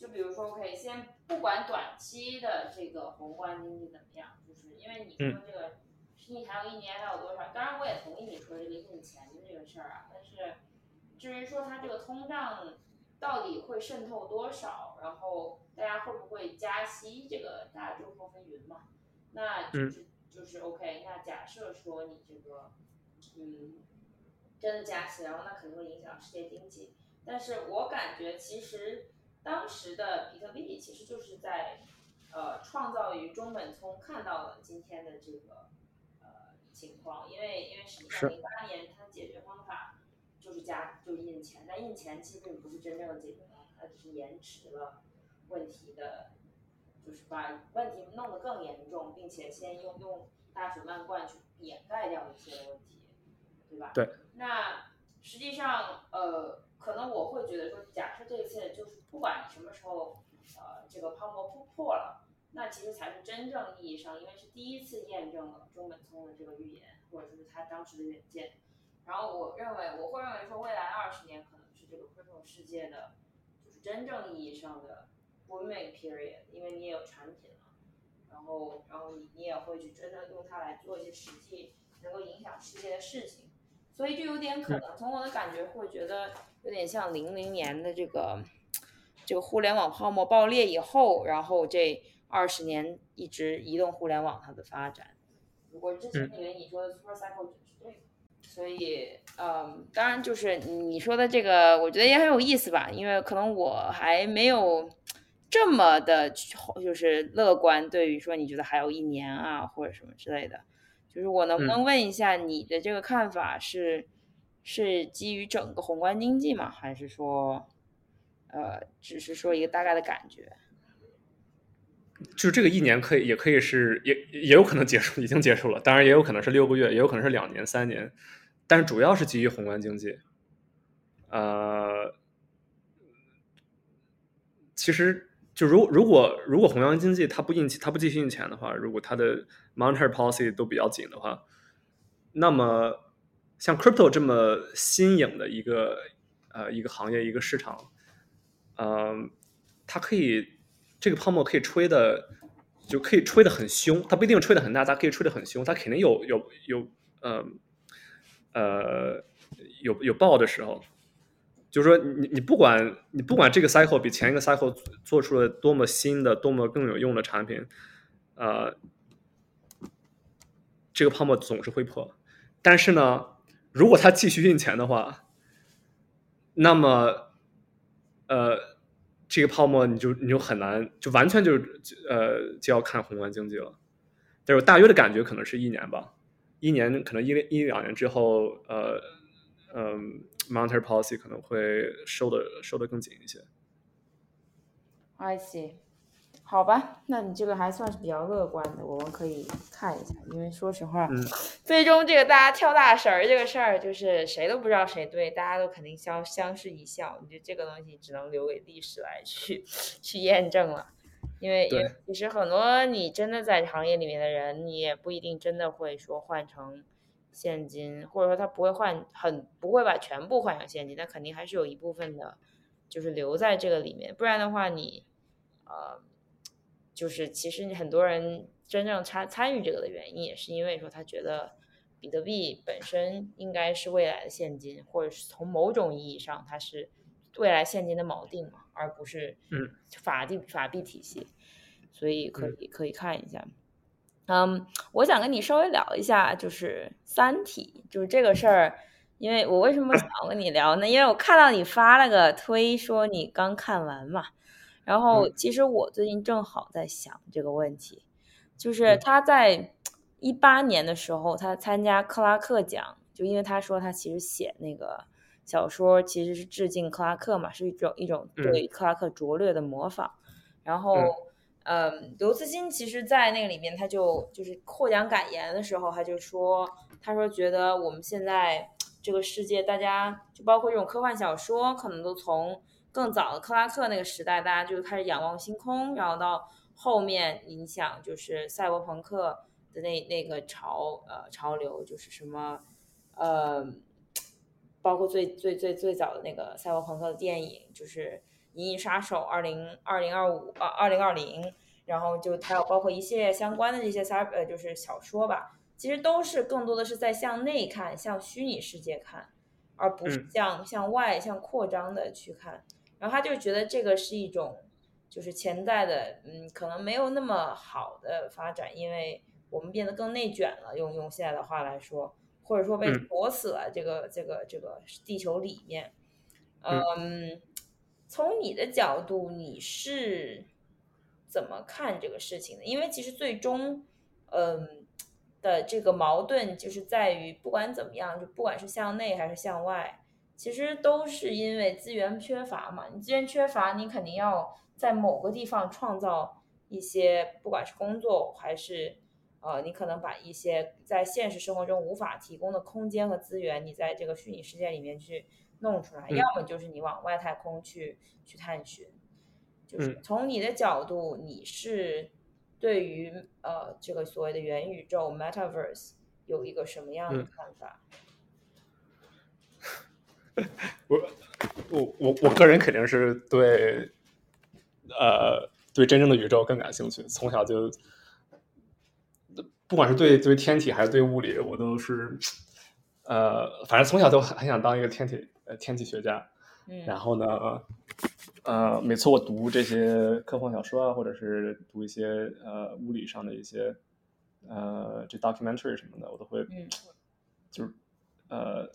就比如说可以先不管短期的这个宏观经济怎么样，就是因为你说这个，你还有一年还有多少？当然，我也同意你说这个印钱的这个事儿啊，但是至于说它这个通胀到底会渗透多少，然后大家会不会加息，这个大家众说纷纭嘛。那就是就是 OK，那假设说你这个，嗯。真的加息，然后那肯定会影响世界经济。但是我感觉其实当时的比特币其实就是在呃创造于中本聪看到了今天的这个呃情况，因为因为实际上零八年它解决方法就是加就是印钱，但印钱其实并不是真正的解决方法，它只是延迟了问题的，就是把问题弄得更严重，并且先用用大水漫灌去掩盖掉一些问题。对吧？对。那实际上，呃，可能我会觉得说，假设这一切就是不管你什么时候，呃，这个泡沫破破了，那其实才是真正意义上，因为是第一次验证了中本聪的这个预言，或者说是他当时的远见。然后我认为，我会认为说，未来二十年可能是这个 crypto 世界的，就是真正意义上的 booming period，因为你也有产品了，然后，然后你你也会去真的用它来做一些实际能够影响世界的事情。所以就有点可能，从我的感觉会觉得有点像零零年的这个这个互联网泡沫爆裂以后，然后这二十年一直移动互联网它的发展。如果之前以为你说的 super cycle 只是这个，所以嗯，当然就是你说的这个，我觉得也很有意思吧，因为可能我还没有这么的，就是乐观，对于说你觉得还有一年啊或者什么之类的。就是我能不能问一下你的这个看法是，是基于整个宏观经济吗？还是说，呃，只是说一个大概的感觉？就这个一年可以，也可以是，也也有可能结束，已经结束了。当然，也有可能是六个月，也有可能是两年、三年。但是主要是基于宏观经济。呃，其实。就如如果如果宏观经济它不印，它不继续印钱的话，如果它的 monetary policy 都比较紧的话，那么像 crypto 这么新颖的一个呃一个行业一个市场，嗯，它可以这个泡沫可以吹的，就可以吹的很凶，它不一定吹的很大，它可以吹的很凶，它肯定有有有呃呃有有爆的时候。就是说，你你不管你不管这个 cycle 比前一个 cycle 做出了多么新的、多么更有用的产品，呃，这个泡沫总是会破。但是呢，如果他继续印钱的话，那么，呃，这个泡沫你就你就很难，就完全就是呃就要看宏观经济了。但是大约的感觉可能是一年吧，一年可能一一两年之后，呃，嗯。Monetary policy 可能会收的收的更紧一些。I see，好吧，那你这个还算是比较乐观的，我们可以看一下。因为说实话，最终这个大家跳大神儿这个事儿，就是谁都不知道谁对，大家都肯定相相视一笑。你觉得这个东西只能留给历史来去去验证了。因为其实很多你真的在行业里面的人，你也不一定真的会说换成。现金，或者说他不会换，很不会把全部换成现金，但肯定还是有一部分的，就是留在这个里面。不然的话，你，呃，就是其实很多人真正参参与这个的原因，也是因为说他觉得比特币本身应该是未来的现金，或者是从某种意义上它是未来现金的锚定嘛，而不是嗯法定法币体系，所以可以可以看一下。嗯，我想跟你稍微聊一下，就是《三体》，就是这个事儿。因为我为什么想跟你聊呢？因为我看到你发了个推，说你刚看完嘛。然后其实我最近正好在想这个问题，就是他在一八年的时候，他参加克拉克奖，就因为他说他其实写那个小说其实是致敬克拉克嘛，是一种一种对克拉克拙劣的模仿。然后。嗯，刘慈欣其实，在那个里面，他就就是获奖感言的时候，他就说，他说觉得我们现在这个世界，大家就包括这种科幻小说，可能都从更早的克拉克那个时代，大家就开始仰望星空，然后到后面影响就是赛博朋克的那那个潮呃潮流，就是什么呃，包括最最最最早的那个赛博朋克的电影，就是。《银翼杀手》二零二零二五啊，二零二零，然后就还有包括一系列相关的这些三呃，就是小说吧，其实都是更多的是在向内看，向虚拟世界看，而不是向向外向扩张的去看。然后他就觉得这个是一种就是潜在的，嗯，可能没有那么好的发展，因为我们变得更内卷了，用用现在的话来说，或者说被锁死了这个这个这个地球里面，嗯。从你的角度，你是怎么看这个事情的？因为其实最终，嗯，的这个矛盾就是在于，不管怎么样，就不管是向内还是向外，其实都是因为资源缺乏嘛。你资源缺乏，你肯定要在某个地方创造一些，不管是工作还是，呃，你可能把一些在现实生活中无法提供的空间和资源，你在这个虚拟世界里面去。弄出来，要么就是你往外太空去去探寻，就是从你的角度，你是对于呃这个所谓的元宇宙 （metaverse） 有一个什么样的看法？我我我我个人肯定是对，呃，对真正的宇宙更感兴趣。从小就，不管是对对天体还是对物理，我都是，呃，反正从小都很很想当一个天体呃。天体学家，然后呢，呃，每次我读这些科幻小说啊，或者是读一些呃物理上的一些呃这 documentary 什么的，我都会，就是呃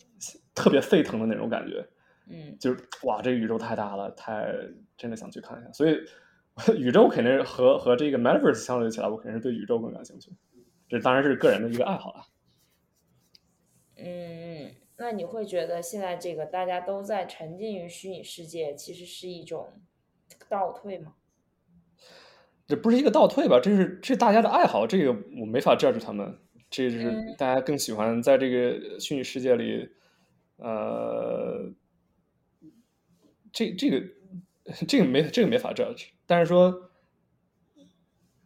特别沸腾的那种感觉，嗯，就是哇，这个宇宙太大了，太真的想去看一下。所以 宇宙肯定和和这个 metaverse 相对起来，我肯定是对宇宙更感兴趣。这当然是个人的一个爱好了。嗯。那你会觉得现在这个大家都在沉浸于虚拟世界，其实是一种倒退吗？这不是一个倒退吧？这是这大家的爱好，这个我没法 judge 他们。这就是大家更喜欢在这个虚拟世界里，呃，这这个这个没这个没法 judge。但是说，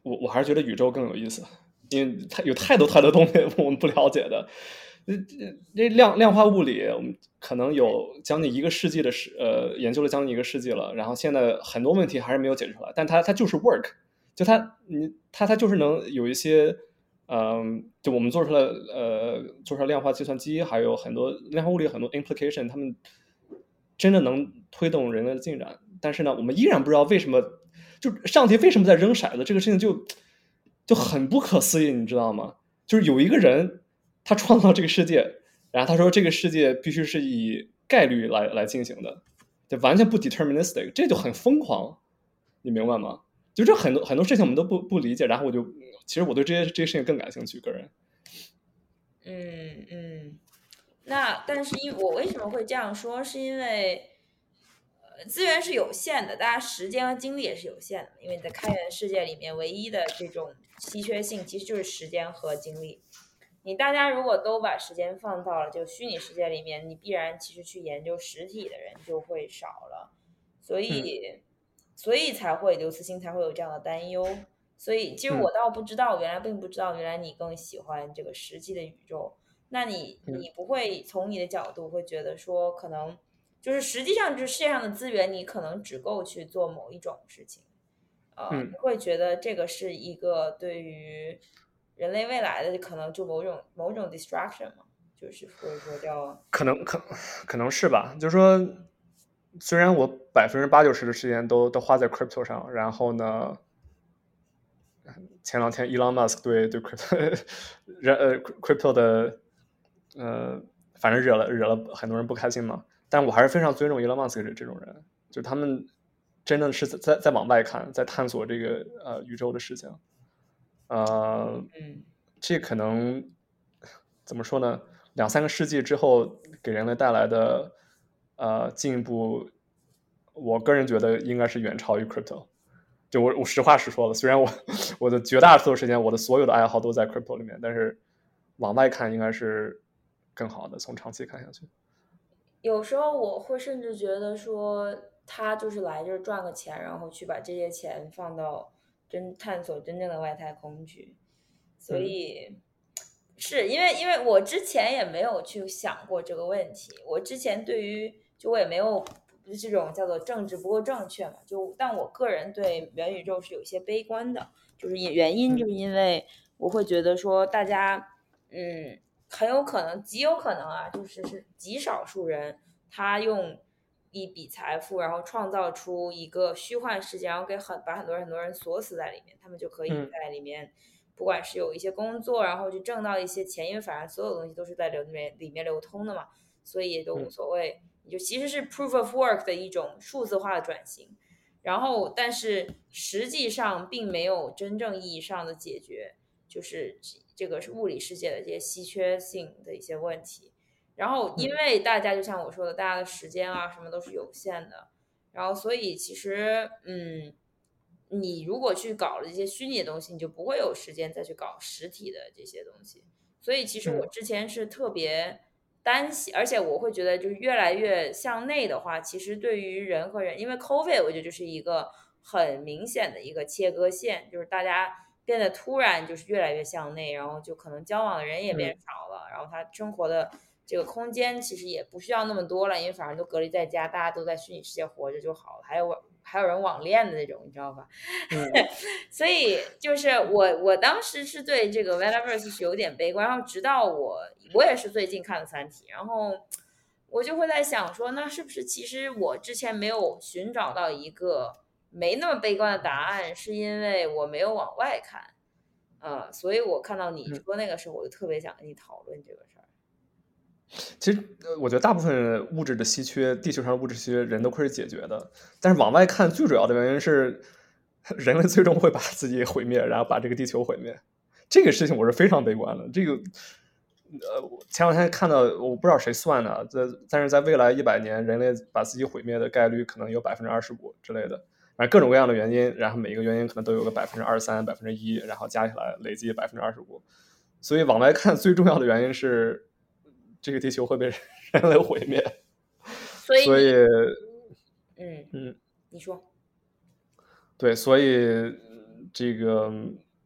我我还是觉得宇宙更有意思，因为它有太多太多东西我们不了解的。这这这量量化物理，我们可能有将近一个世纪的时，呃，研究了将近一个世纪了，然后现在很多问题还是没有解决出来，但它它就是 work，就它你它它就是能有一些，嗯，就我们做出来，呃，做出来量化计算机，还有很多量化物理很多 implication，他们真的能推动人类的进展，但是呢，我们依然不知道为什么，就上帝为什么在扔骰子，这个事情就就很不可思议，你知道吗？就是有一个人。他创造这个世界，然后他说这个世界必须是以概率来来进行的，就完全不 deterministic，这就很疯狂，你明白吗？就这很多很多事情我们都不不理解，然后我就其实我对这些这些事情更感兴趣，个人。嗯嗯，那但是因我为什么会这样说？是因为呃资源是有限的，大家时间和精力也是有限的，因为你在开源世界里面，唯一的这种稀缺性其实就是时间和精力。你大家如果都把时间放到了就虚拟世界里面，你必然其实去研究实体的人就会少了，所以，所以才会刘慈欣才会有这样的担忧。所以，其实我倒不知道，原来并不知道，原来你更喜欢这个实际的宇宙。那你你不会从你的角度会觉得说，可能就是实际上就是世界上的资源，你可能只够去做某一种事情，呃，你会觉得这个是一个对于。人类未来的可能就某种某种 distraction 嘛，就是或者说叫可能可可能是吧，就是说，虽然我百分之八九十的时间都都花在 crypto 上，然后呢，前两天 Elon Musk 对对 crypto 人呃 crypto 的呃，反正惹了惹了很多人不开心嘛，但我还是非常尊重 Elon Musk 这这种人，就他们真的是在在往外看，在探索这个呃宇宙的事情。呃，嗯，这可能怎么说呢？两三个世纪之后给人类带来的呃进步，我个人觉得应该是远超于 crypto。就我我实话实说了，虽然我我的绝大多数时间，我的所有的爱好都在 crypto 里面，但是往外看应该是更好的。从长期看下去，有时候我会甚至觉得说，他就是来这儿赚个钱，然后去把这些钱放到。真探索真正的外太空去，所以是因为因为我之前也没有去想过这个问题。我之前对于就我也没有这种叫做政治不够正确嘛。就但我个人对元宇宙是有些悲观的，就是原因就是因为我会觉得说大家嗯很有可能极有可能啊，就是是极少数人他用。一笔财富，然后创造出一个虚幻世界，然后给很把很多人很多人锁死在里面，他们就可以在里面，不管是有一些工作，然后去挣到一些钱，因为反正所有东西都是在流里面里面流通的嘛，所以也都无所谓。就其实是 proof of work 的一种数字化的转型，然后但是实际上并没有真正意义上的解决，就是这个是物理世界的这些稀缺性的一些问题。然后，因为大家就像我说的，大家的时间啊什么都是有限的，然后所以其实，嗯，你如果去搞了一些虚拟的东西，你就不会有时间再去搞实体的这些东西。所以其实我之前是特别担心，而且我会觉得，就是越来越向内的话，其实对于人和人，因为 COVID，我觉得就是一个很明显的一个切割线，就是大家变得突然就是越来越向内，然后就可能交往的人也变少了，然后他生活的。这个空间其实也不需要那么多了，因为反正都隔离在家，大家都在虚拟世界活着就好了。还有还有人网恋的那种，你知道吧？所以就是我我当时是对这个 Metaverse 是有点悲观，然后直到我我也是最近看了《三体》，然后我就会在想说，那是不是其实我之前没有寻找到一个没那么悲观的答案，是因为我没有往外看，呃，所以我看到你说那个时候，我就特别想跟你讨论这个事儿。其实，我觉得大部分物质的稀缺，地球上的物质稀缺，人都可以解决的。但是往外看，最主要的原因是，人类最终会把自己毁灭，然后把这个地球毁灭。这个事情我是非常悲观的。这个，呃，前两天看到，我不知道谁算的，在但是在未来一百年，人类把自己毁灭的概率可能有百分之二十五之类的。反正各种各样的原因，然后每一个原因可能都有个百分之二十三、百分之一，然后加起来累计百分之二十五。所以往外看，最重要的原因是。这个地球会被人 类毁灭，所以，所以，嗯嗯，你说，对，所以这个，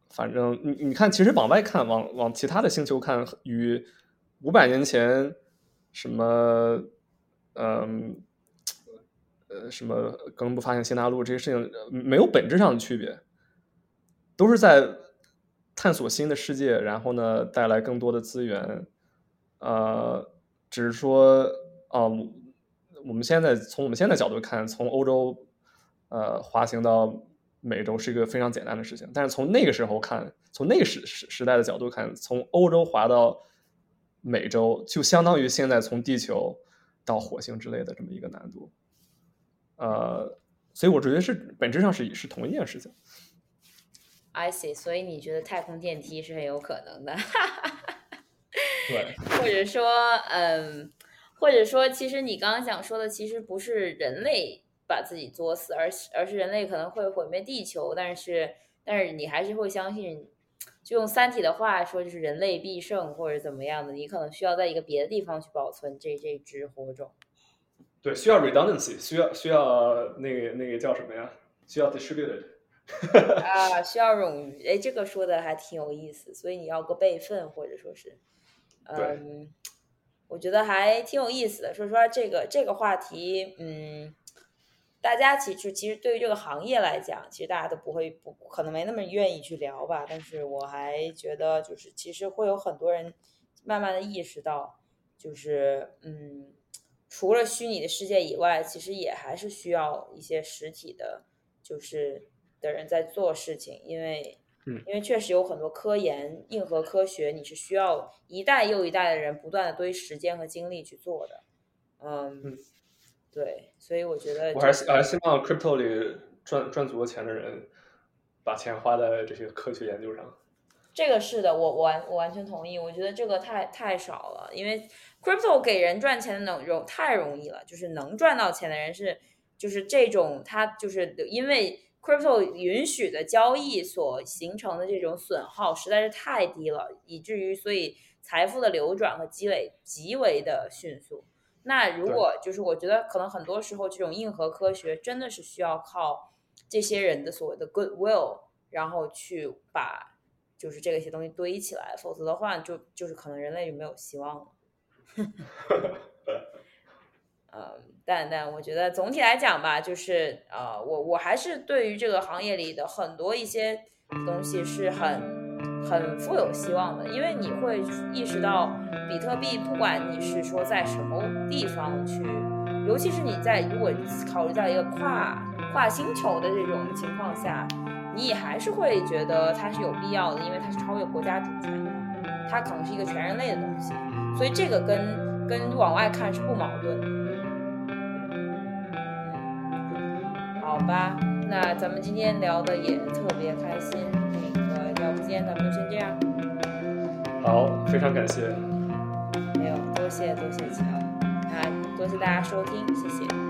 反正你你看，其实往外看，往往其他的星球看，与五百年前什么，嗯，呃，什么哥伦布发现新大陆这些事情没有本质上的区别，都是在探索新的世界，然后呢带来更多的资源，呃，只是说啊，我们现在从我们现在角度看，从欧洲呃滑行到美洲是一个非常简单的事情，但是从那个时候看，从那个时时时代的角度看，从欧洲滑到美洲，就相当于现在从地球到火星之类的这么一个难度，呃，所以我觉得是本质上是是同一件事情。I see，所以你觉得太空电梯是很有可能的，对，或者说，嗯，或者说，其实你刚刚想说的，其实不是人类把自己作死，而是而是人类可能会毁灭地球，但是但是你还是会相信，就用《三体》的话说，就是人类必胜或者怎么样的，你可能需要在一个别的地方去保存这这只火种。对，需要 redundancy，需要需要那个那个叫什么呀？需要 distributed。啊，需要冗余，哎，这个说的还挺有意思，所以你要个备份，或者说是，嗯，我觉得还挺有意思的。说实话，这个这个话题，嗯，大家其实其实对于这个行业来讲，其实大家都不会不可能没那么愿意去聊吧。但是我还觉得，就是其实会有很多人慢慢的意识到，就是嗯，除了虚拟的世界以外，其实也还是需要一些实体的，就是。的人在做事情，因为，嗯，因为确实有很多科研、硬核科学，你是需要一代又一代的人不断的堆时间和精力去做的，嗯，嗯对，所以我觉得，我还是我还是希望 crypto 里赚赚足了钱的人，把钱花在这些科学研究上。这个是的，我我完我完全同意，我觉得这个太太少了，因为 crypto 给人赚钱的能容太容易了，就是能赚到钱的人是就是这种他就是因为。Crypto 允许的交易所形成的这种损耗实在是太低了，以至于所以财富的流转和积累极为的迅速。那如果就是我觉得可能很多时候这种硬核科学真的是需要靠这些人的所谓的 goodwill，然后去把就是这些东西堆起来，否则的话就就是可能人类就没有希望了。嗯，但但我觉得总体来讲吧，就是呃，我我还是对于这个行业里的很多一些东西是很很富有希望的，因为你会意识到比特币，不管你是说在什么地方去，尤其是你在如果考虑到一个跨跨星球的这种情况下，你也还是会觉得它是有必要的，因为它是超越国家主权的，它可能是一个全人类的东西，所以这个跟跟往外看是不矛盾的。好吧，那咱们今天聊的也特别开心，那个要不今天咱们就先这样。好，非常感谢。没有，多谢多谢乔，那多谢大家收听，谢谢。